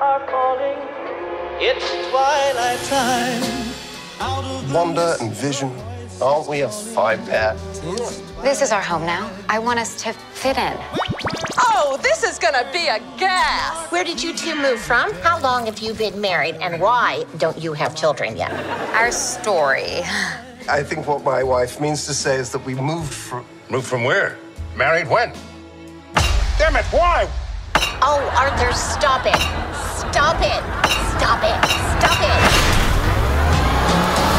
are calling. It's twilight time. Wanda and Vision, aren't we a five pair? This is our home now. I want us to fit in. Oh, this is gonna be a gas! Where did you two move from? How long have you been married? And why don't you have children yet? Our story. I think what my wife means to say is that we moved from. Moved from where? Married when? Damn it, why? Oh, Arthur, stop it. Stop it. Stop it. Stop it.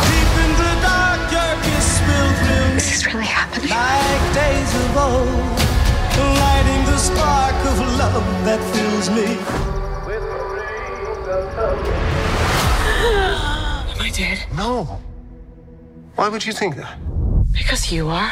Deep in the dark, darkness will bloom Is this really happening? like days of old, lighting the spark of love that fills me. With dreams of love. Am I dead? No. Why would you think that? Because you are.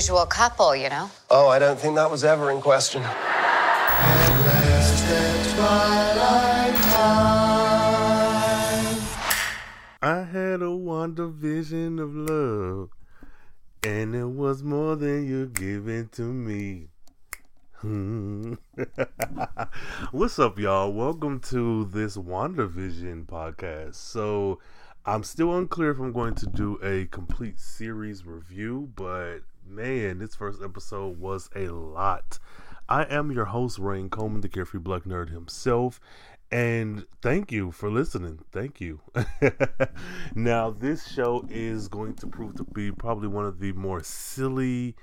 Unusual couple, you know. Oh, I don't think that was ever in question. I had a wonder vision of love, and it was more than you giving to me. Hmm. What's up, y'all? Welcome to this WandaVision podcast. So, I'm still unclear if I'm going to do a complete series review, but man, this first episode was a lot. I am your host, Rain Coleman, the Carefree Black Nerd himself, and thank you for listening. Thank you. now, this show is going to prove to be probably one of the more silly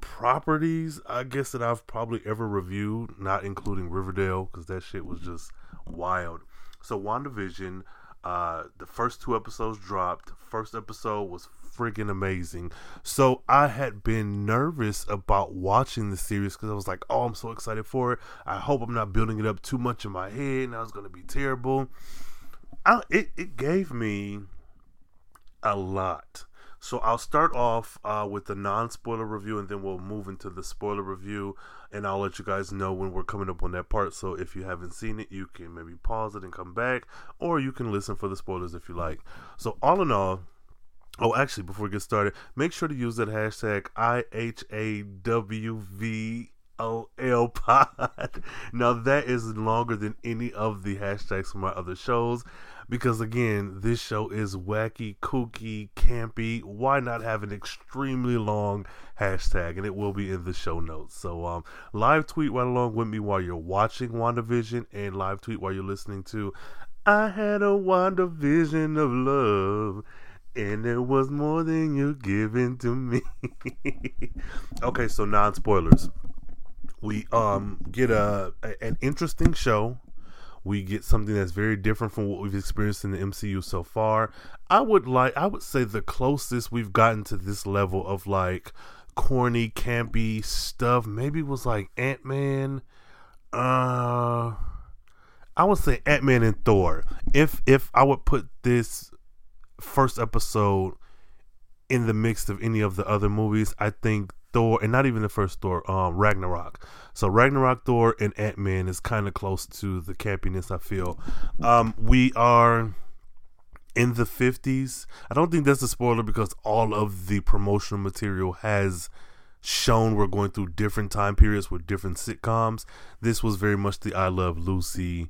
properties, I guess, that I've probably ever reviewed, not including Riverdale, because that shit was just wild. So, WandaVision, uh, the first two episodes dropped. First episode was freaking amazing. So, I had been nervous about watching the series because I was like, oh, I'm so excited for it. I hope I'm not building it up too much in my head and I was going to be terrible. I, it, it gave me a lot. So I'll start off uh, with the non-spoiler review, and then we'll move into the spoiler review, and I'll let you guys know when we're coming up on that part. So if you haven't seen it, you can maybe pause it and come back, or you can listen for the spoilers if you like. So all in all, oh, actually, before we get started, make sure to use that hashtag IHAWV. OL pod. Now that is longer than any of the hashtags from my other shows because again, this show is wacky, kooky, campy. Why not have an extremely long hashtag? And it will be in the show notes. So um live tweet right along with me while you're watching WandaVision and live tweet while you're listening to I had a WandaVision of love. And it was more than you given to me. okay, so non spoilers we um get a, a, an interesting show we get something that's very different from what we've experienced in the MCU so far. I would like I would say the closest we've gotten to this level of like corny, campy stuff maybe was like Ant-Man uh I would say Ant-Man and Thor. If if I would put this first episode in the mix of any of the other movies, I think Thor, and not even the first Thor, um, Ragnarok. So Ragnarok, Thor, and Ant Man is kind of close to the campiness. I feel. Um, we are in the fifties. I don't think that's a spoiler because all of the promotional material has shown we're going through different time periods with different sitcoms. This was very much the I Love Lucy,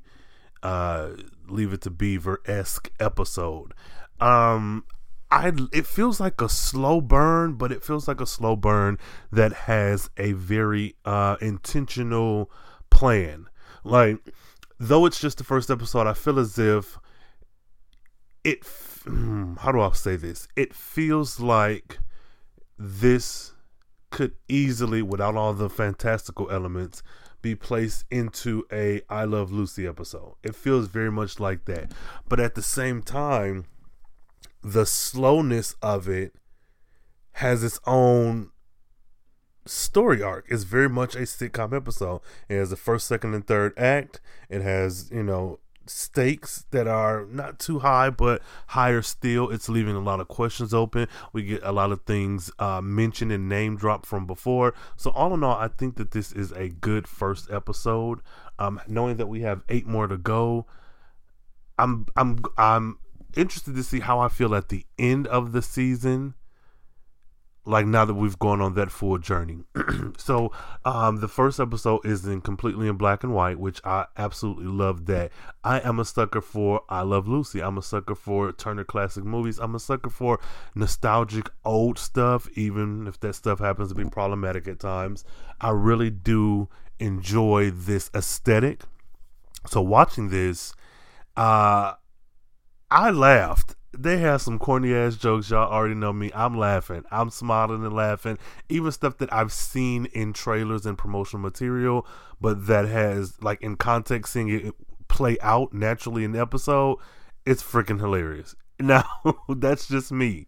uh, Leave It to Beaver esque episode. Um, I it feels like a slow burn, but it feels like a slow burn that has a very uh intentional plan. Like though it's just the first episode, I feel as if it how do I say this? It feels like this could easily without all the fantastical elements be placed into a I Love Lucy episode. It feels very much like that. But at the same time, the slowness of it has its own story arc. It's very much a sitcom episode. It has the first, second, and third act. It has, you know, stakes that are not too high, but higher still. It's leaving a lot of questions open. We get a lot of things uh, mentioned and name dropped from before. So all in all, I think that this is a good first episode. Um, knowing that we have eight more to go, I'm I'm I'm interested to see how I feel at the end of the season. Like now that we've gone on that full journey. so um the first episode is in completely in black and white, which I absolutely love that. I am a sucker for I Love Lucy. I'm a sucker for Turner Classic Movies. I'm a sucker for nostalgic old stuff, even if that stuff happens to be problematic at times. I really do enjoy this aesthetic. So watching this, uh I laughed. They have some corny ass jokes. Y'all already know me. I'm laughing. I'm smiling and laughing. Even stuff that I've seen in trailers and promotional material, but that has like in context seeing it play out naturally in the episode. It's freaking hilarious. Now that's just me.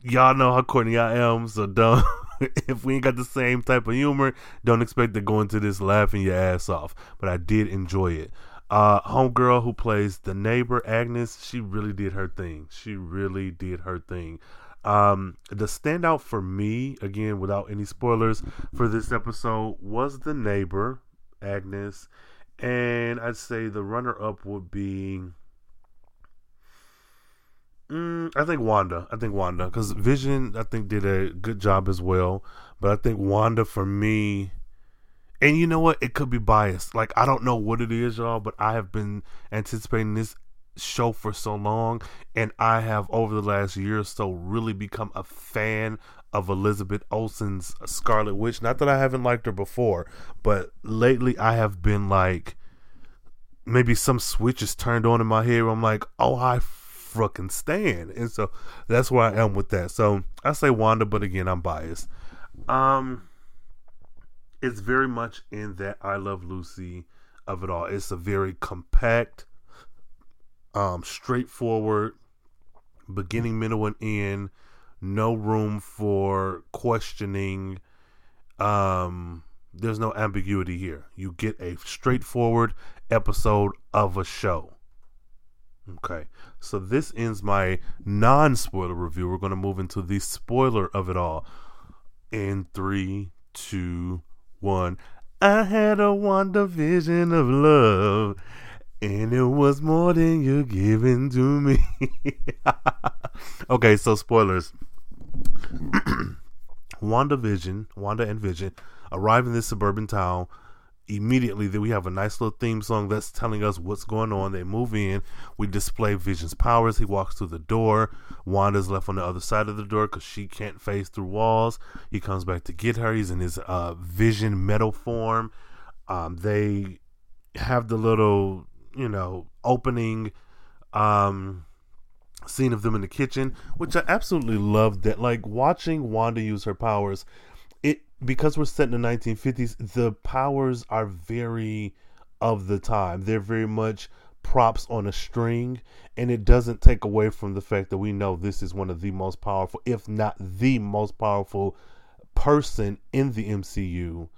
Y'all know how corny I am, so don't. if we ain't got the same type of humor, don't expect to go into this laughing your ass off. But I did enjoy it. Uh, homegirl who plays the neighbor Agnes, she really did her thing. She really did her thing. Um, the standout for me, again, without any spoilers for this episode, was the neighbor Agnes, and I'd say the runner-up would be. Mm, I think Wanda. I think Wanda because Vision, I think, did a good job as well. But I think Wanda for me and you know what? It could be biased. Like I don't know what it is, y'all, but I have been anticipating this show for so long, and I have over the last year or so really become a fan of Elizabeth Olsen's Scarlet Witch. Not that I haven't liked her before, but lately I have been like, maybe some switch is turned on in my head. I'm like, oh, I fucking stand, and so that's where I am with that. So I say Wanda, but again, I'm biased. Um it's very much in that I Love Lucy of it all. It's a very compact, um, straightforward, beginning, middle, and end. No room for questioning. Um, there's no ambiguity here. You get a straightforward episode of a show. Okay, so this ends my non spoiler review. We're going to move into the spoiler of it all in three, two, one. I had a wonder vision of love, and it was more than you're giving to me. okay, so spoilers. WandaVision, Wanda and Vision arrive in this suburban town immediately that we have a nice little theme song that's telling us what's going on. They move in. We display Vision's powers. He walks through the door. Wanda's left on the other side of the door because she can't phase through walls. He comes back to get her. He's in his uh, Vision metal form. Um, they have the little, you know, opening um, scene of them in the kitchen, which I absolutely loved. That like watching Wanda use her powers because we're set in the 1950s, the powers are very of the time. They're very much props on a string, and it doesn't take away from the fact that we know this is one of the most powerful, if not the most powerful person in the MCU.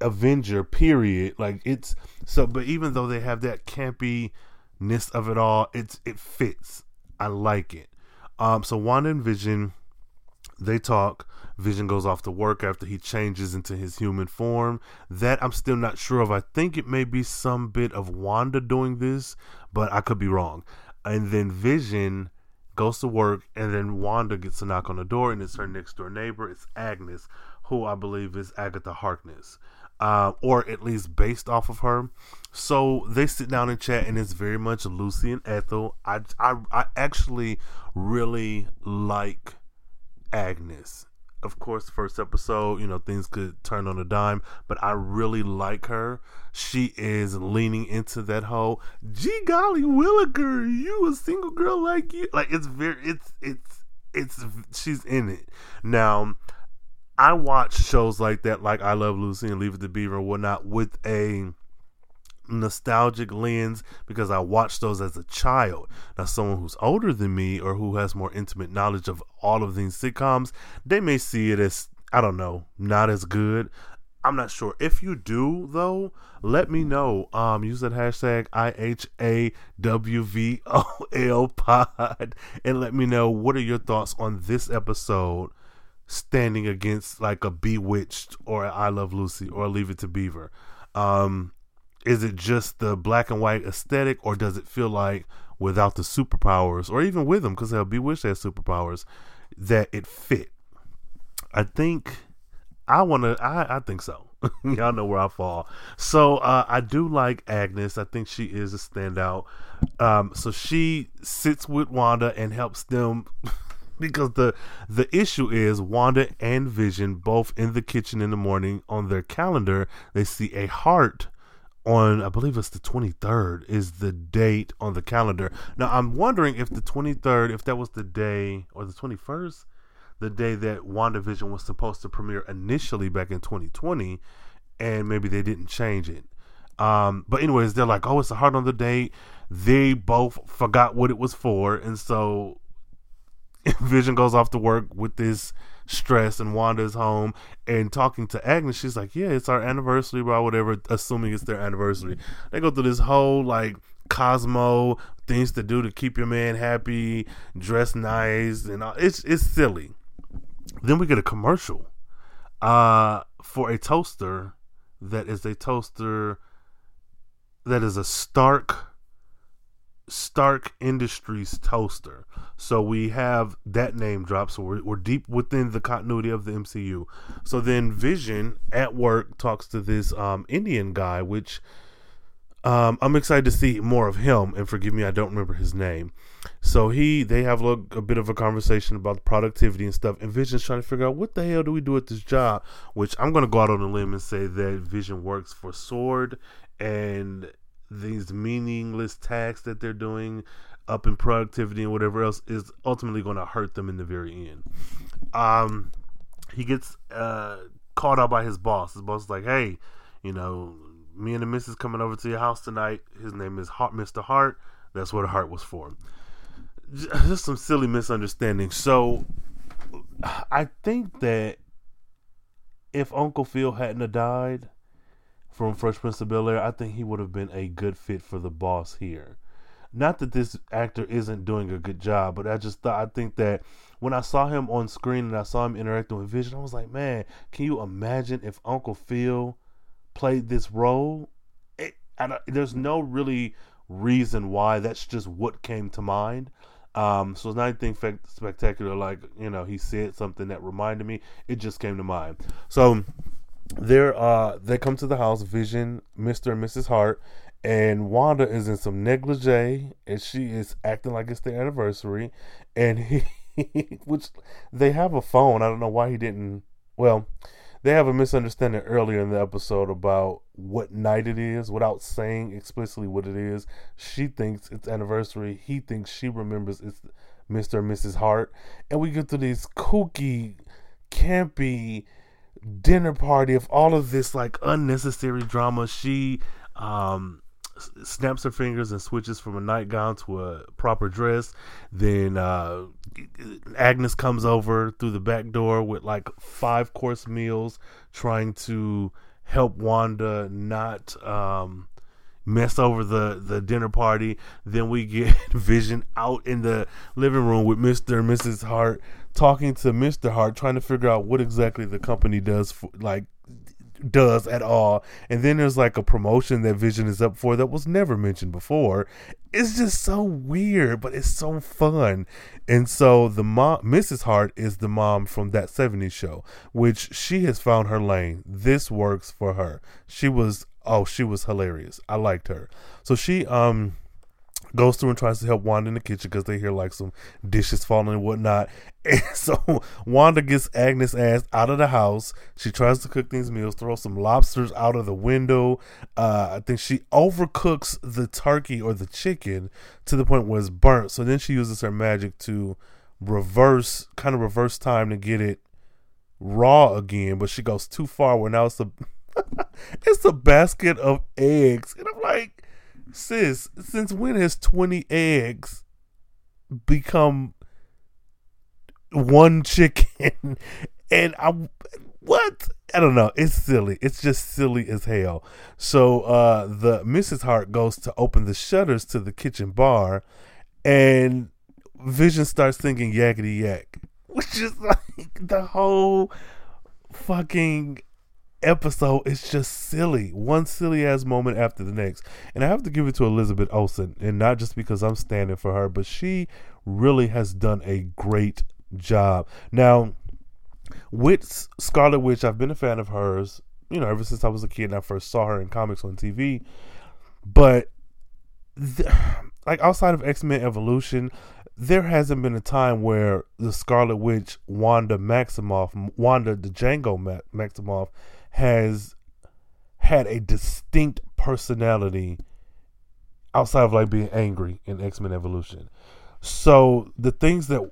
Avenger, period. Like it's so, but even though they have that campiness of it all, it's it fits. I like it. Um, so Wanda and Vision, they talk. Vision goes off to work after he changes into his human form. That I'm still not sure of. I think it may be some bit of Wanda doing this, but I could be wrong. And then Vision goes to work, and then Wanda gets a knock on the door, and it's her next door neighbor. It's Agnes, who I believe is Agatha Harkness. Uh, or at least based off of her. So they sit down and chat, and it's very much Lucy and Ethel. I, I, I actually really like Agnes of course, first episode, you know, things could turn on a dime, but I really like her. She is leaning into that whole, gee golly, Williker, you a single girl like you. Like, it's very, it's, it's, it's, she's in it. Now, I watch shows like that, like I Love Lucy and Leave It to Beaver and whatnot, with a, nostalgic lens because I watched those as a child. Now, someone who's older than me or who has more intimate knowledge of all of these sitcoms, they may see it as, I don't know, not as good. I'm not sure. If you do, though, let me know. Um, use that hashtag IHAWVOL pod and let me know what are your thoughts on this episode standing against like a Bewitched or I Love Lucy or Leave It to Beaver. Um, is it just the black and white aesthetic or does it feel like without the superpowers, or even with them, because they'll be wish they has superpowers, that it fit. I think I want to. I, I think so. Y'all know where I fall. So uh, I do like Agnes. I think she is a standout. Um, so she sits with Wanda and helps them because the the issue is Wanda and Vision both in the kitchen in the morning on their calendar. They see a heart on I believe it's the 23rd is the date on the calendar. Now I'm wondering if the 23rd if that was the day or the 21st the day that WandaVision was supposed to premiere initially back in 2020 and maybe they didn't change it. Um, but anyways, they're like, "Oh, it's a heart on the date." They both forgot what it was for, and so Vision goes off to work with this stress, and Wanda's home and talking to Agnes. She's like, "Yeah, it's our anniversary, or whatever." Assuming it's their anniversary, they go through this whole like Cosmo things to do to keep your man happy, dress nice, and all. it's it's silly. Then we get a commercial uh, for a toaster that is a toaster that is a Stark Stark Industries toaster. So we have that name drop. So we're, we're deep within the continuity of the MCU. So then Vision at work talks to this um, Indian guy, which um, I'm excited to see more of him. And forgive me, I don't remember his name. So he, they have a, a bit of a conversation about productivity and stuff. And Vision's trying to figure out what the hell do we do at this job. Which I'm going to go out on a limb and say that Vision works for Sword and these meaningless tasks that they're doing up in productivity and whatever else is ultimately going to hurt them in the very end. Um, he gets uh, called out by his boss. His boss is like, "Hey, you know, me and the missus coming over to your house tonight. His name is Hart, Mr. Hart. That's what the heart was for. Just some silly misunderstanding. So, I think that if Uncle Phil hadn't died from Fresh Prince of Bel Air, I think he would have been a good fit for the boss here. Not that this actor isn't doing a good job, but I just thought I think that when I saw him on screen and I saw him interacting with Vision, I was like, man, can you imagine if Uncle Phil played this role? It, there's no really reason why. That's just what came to mind. Um, so it's not anything spectacular. Like you know, he said something that reminded me. It just came to mind. So they're uh they come to the house. Vision, Mister and Mrs. Hart, and Wanda is in some negligee, and she is acting like it's the anniversary, and he, which they have a phone. I don't know why he didn't. Well, they have a misunderstanding earlier in the episode about what night it is without saying explicitly what it is. She thinks it's anniversary. He thinks she remembers it's Mr. and Mrs. Hart. And we get to these kooky, campy dinner party of all of this like unnecessary drama. She um snaps her fingers and switches from a nightgown to a proper dress. Then uh, Agnes comes over through the back door with like five course meals, trying to help Wanda not um, mess over the, the dinner party. Then we get Vision out in the living room with Mr. and Mrs. Hart talking to Mr. Hart, trying to figure out what exactly the company does for like does at all. And then there's like a promotion that Vision is up for that was never mentioned before. It's just so weird, but it's so fun. And so the mom, Mrs. Hart, is the mom from that 70s show, which she has found her lane. This works for her. She was, oh, she was hilarious. I liked her. So she, um, goes through and tries to help Wanda in the kitchen because they hear like some dishes falling and whatnot. And so Wanda gets Agnes ass out of the house. She tries to cook these meals, throw some lobsters out of the window. Uh, I think she overcooks the turkey or the chicken to the point where it's burnt. So then she uses her magic to reverse, kind of reverse time to get it raw again. But she goes too far where now it's a it's a basket of eggs, and I'm like sis, since when has 20 eggs become one chicken? and I, what? I don't know. It's silly. It's just silly as hell. So uh the Mrs. Hart goes to open the shutters to the kitchen bar and Vision starts thinking yakety yak. Which is like the whole fucking episode is just silly. One silly ass moment after the next. And I have to give it to Elizabeth Olsen, and not just because I'm standing for her, but she really has done a great job. Now, with Scarlet Witch, I've been a fan of hers, you know, ever since I was a kid and I first saw her in comics on TV. But like outside of X Men Evolution, there hasn't been a time where the Scarlet Witch, Wanda Maximoff, Wanda the Django Maximoff, has had a distinct personality outside of like being angry in X Men Evolution. So the things that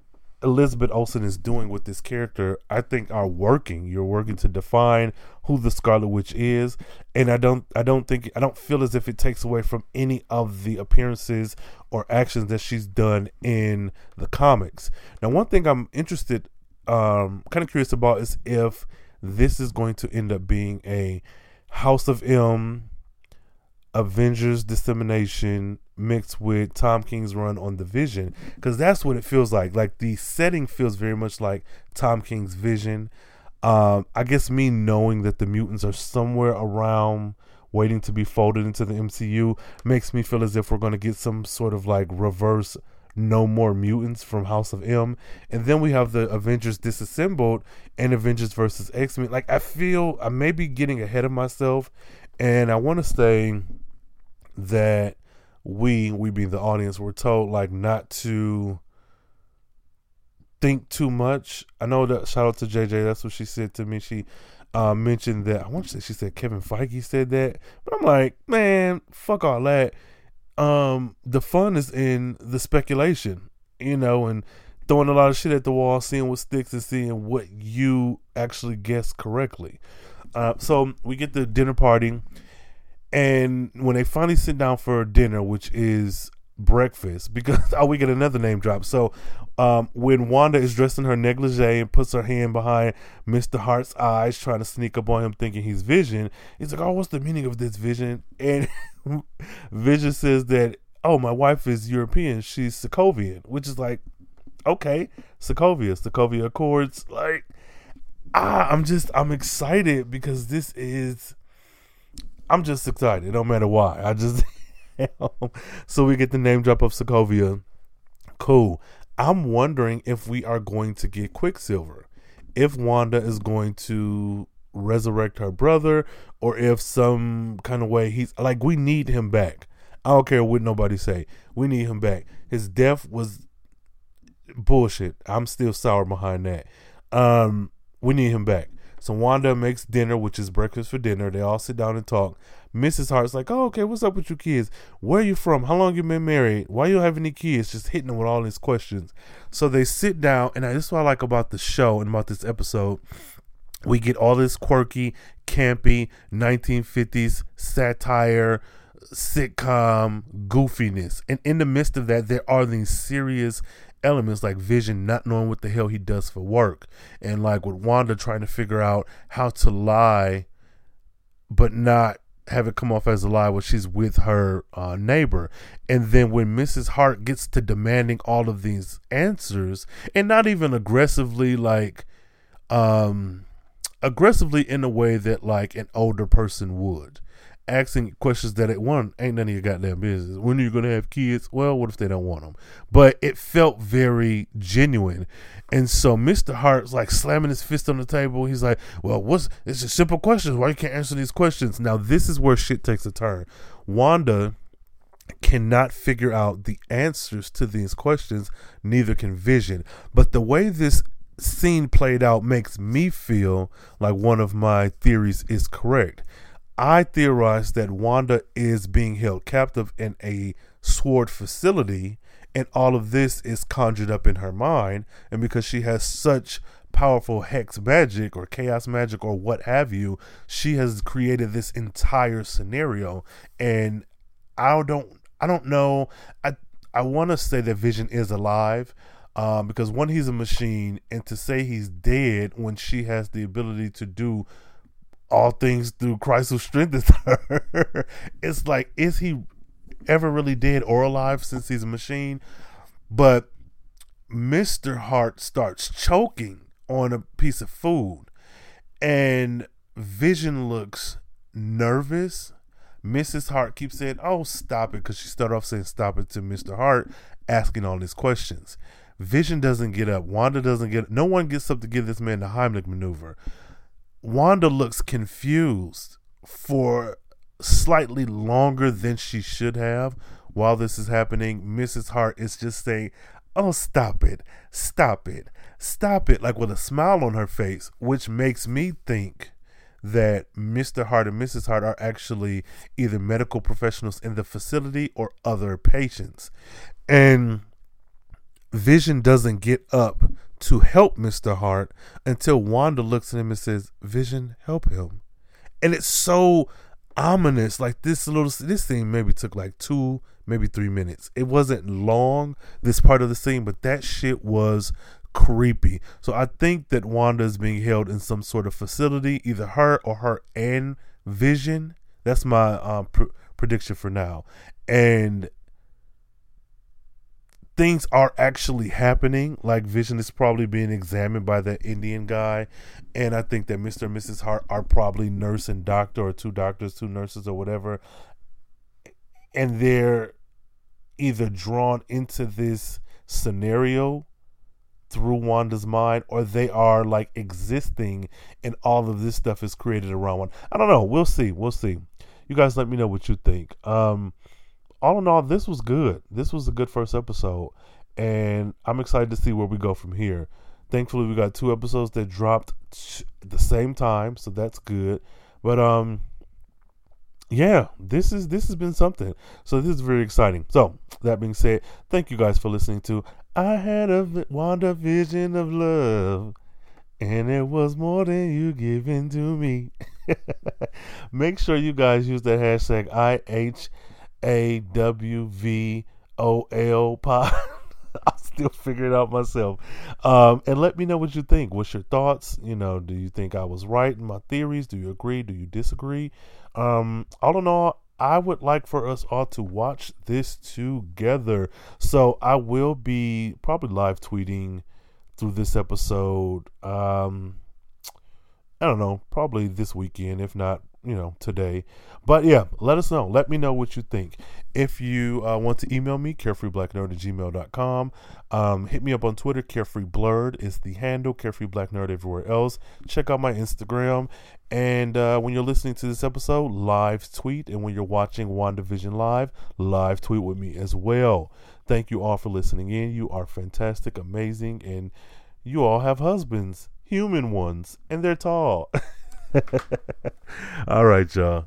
Elizabeth Olsen is doing with this character, I think are working. You're working to define who the Scarlet Witch is, and I don't, I don't think, I don't feel as if it takes away from any of the appearances or actions that she's done in the comics. Now, one thing I'm interested, um, kind of curious about is if this is going to end up being a House of M Avengers Disassembled mixed with Tom King's run on the Vision because that's what it feels like. Like the setting feels very much like Tom King's Vision. Um, I guess me knowing that the mutants are somewhere around waiting to be folded into the MCU makes me feel as if we're going to get some sort of like reverse no more mutants from House of M. And then we have the Avengers disassembled and Avengers versus X Men. Like, I feel I may be getting ahead of myself. And I want to say that we, we being the audience, were told like not to think too much. I know that shout out to JJ, that's what she said to me. She uh, mentioned that I want to say she said Kevin Feige said that, but I'm like, man, fuck all that. Um, the fun is in the speculation, you know, and throwing a lot of shit at the wall, seeing what sticks, and seeing what you actually guess correctly. Uh, so we get the dinner party and when they finally sit down for dinner, which is breakfast, because oh, we get another name drop. So um, when Wanda is dressed in her negligee and puts her hand behind Mr. Hart's eyes, trying to sneak up on him, thinking he's Vision, he's like, "Oh, what's the meaning of this Vision?" And Vision says that, "Oh, my wife is European. She's Sokovian," which is like, okay, Sokovia, Sokovia Accords. Like, ah, I'm just, I'm excited because this is I'm just excited, no matter why. I just so we get the name drop of Sokovia. Cool. I'm wondering if we are going to get Quicksilver, if Wanda is going to resurrect her brother, or if some kind of way he's like we need him back. I don't care what nobody say. We need him back. His death was bullshit. I'm still sour behind that. Um, we need him back. So Wanda makes dinner, which is breakfast for dinner. They all sit down and talk. Mrs. Hart's like, "Oh, okay, what's up with your kids? Where are you from? How long you been married? Why you have any kids?" Just hitting them with all these questions. So they sit down, and this is what I like about the show and about this episode. We get all this quirky, campy 1950s satire, sitcom goofiness, and in the midst of that, there are these serious elements like Vision not knowing what the hell he does for work, and like with Wanda trying to figure out how to lie, but not have it come off as a lie when she's with her uh, neighbor. And then when Mrs. Hart gets to demanding all of these answers, and not even aggressively, like, um, aggressively in a way that like an older person would asking questions that it one ain't none of your goddamn business. When are you gonna have kids? Well, what if they don't want them? But it felt very genuine, and so Mister Hart's like slamming his fist on the table. He's like, "Well, what's? It's just simple questions. Why you can't answer these questions?" Now this is where shit takes a turn. Wanda cannot figure out the answers to these questions. Neither can Vision. But the way this scene played out makes me feel like one of my theories is correct I theorize that Wanda is being held captive in a SWORD facility, and all of this is conjured up in her mind. And because she has such powerful hex magic or chaos magic or what have you, she has created this entire scenario. And I don't, I don't know. I, I want to say that Vision is alive. Um, because one, he's a machine, and to say he's dead when she has the ability to do all things through Christ who strengthens her. it's like, is he ever really dead or alive since he's a machine? But Mr. Hart starts choking on a piece of food. And Vision looks nervous. Mrs. Hart keeps saying, "Oh, stop it," because she started off saying "stop it" to Mr. Hart, asking all these questions. Vision doesn't get up. Wanda doesn't get. up. No one gets up to give this man the Heimlich maneuver. Wanda looks confused for slightly longer than she should have while this is happening. Mrs. Hart is just saying, Oh, stop it, stop it, stop it, like with a smile on her face, which makes me think that Mr. Hart and Mrs. Hart are actually either medical professionals in the facility or other patients. And Vision doesn't get up to help Mr. Hart until Wanda looks at him and says, Vision, help him. And it's so ominous. Like this little this thing maybe took like two, maybe three minutes. It wasn't long, this part of the scene, but that shit was creepy. So I think that Wanda is being held in some sort of facility, either her or her and Vision. That's my um, pr- prediction for now. And things are actually happening. Like Vision is probably being examined by that Indian guy, and I think that Mr. and Mrs. Hart are probably nurse and doctor, or two doctors, two nurses, or whatever, and they're either drawn into this scenario through Wanda's mind, or they are like existing, and all of this stuff is created around one. I don't know. We'll see. We'll see. You guys, let me know what you think. Um, all in all, this was good. This was a good first episode, and I'm excited to see where we go from here. Thankfully, we got two episodes that dropped at the same time, so that's good. But um, yeah, this is this has been something. So this is very exciting. So that being said, thank you guys for listening to. I had a Wanda vision of love, and it was more than you giving to me. Make sure you guys use that hashtag IH a W V O L pod. I'll still figure it out myself. Um, and let me know what you think. What's your thoughts? You know, do you think I was right in my theories? Do you agree? Do you disagree? Um, all in all, I would like for us all to watch this together. So I will be probably live tweeting through this episode. Um, I don't know, probably this weekend, if not you know, today. But yeah, let us know. Let me know what you think. If you uh, want to email me, carefreeblacknerd at gmail.com. Um, hit me up on Twitter. Carefree Blurred is the handle. Carefree Black Nerd everywhere else. Check out my Instagram. And uh, when you're listening to this episode, live tweet. And when you're watching WandaVision Live, live tweet with me as well. Thank you all for listening in. You are fantastic, amazing, and you all have husbands, human ones, and they're tall. All right, y'all.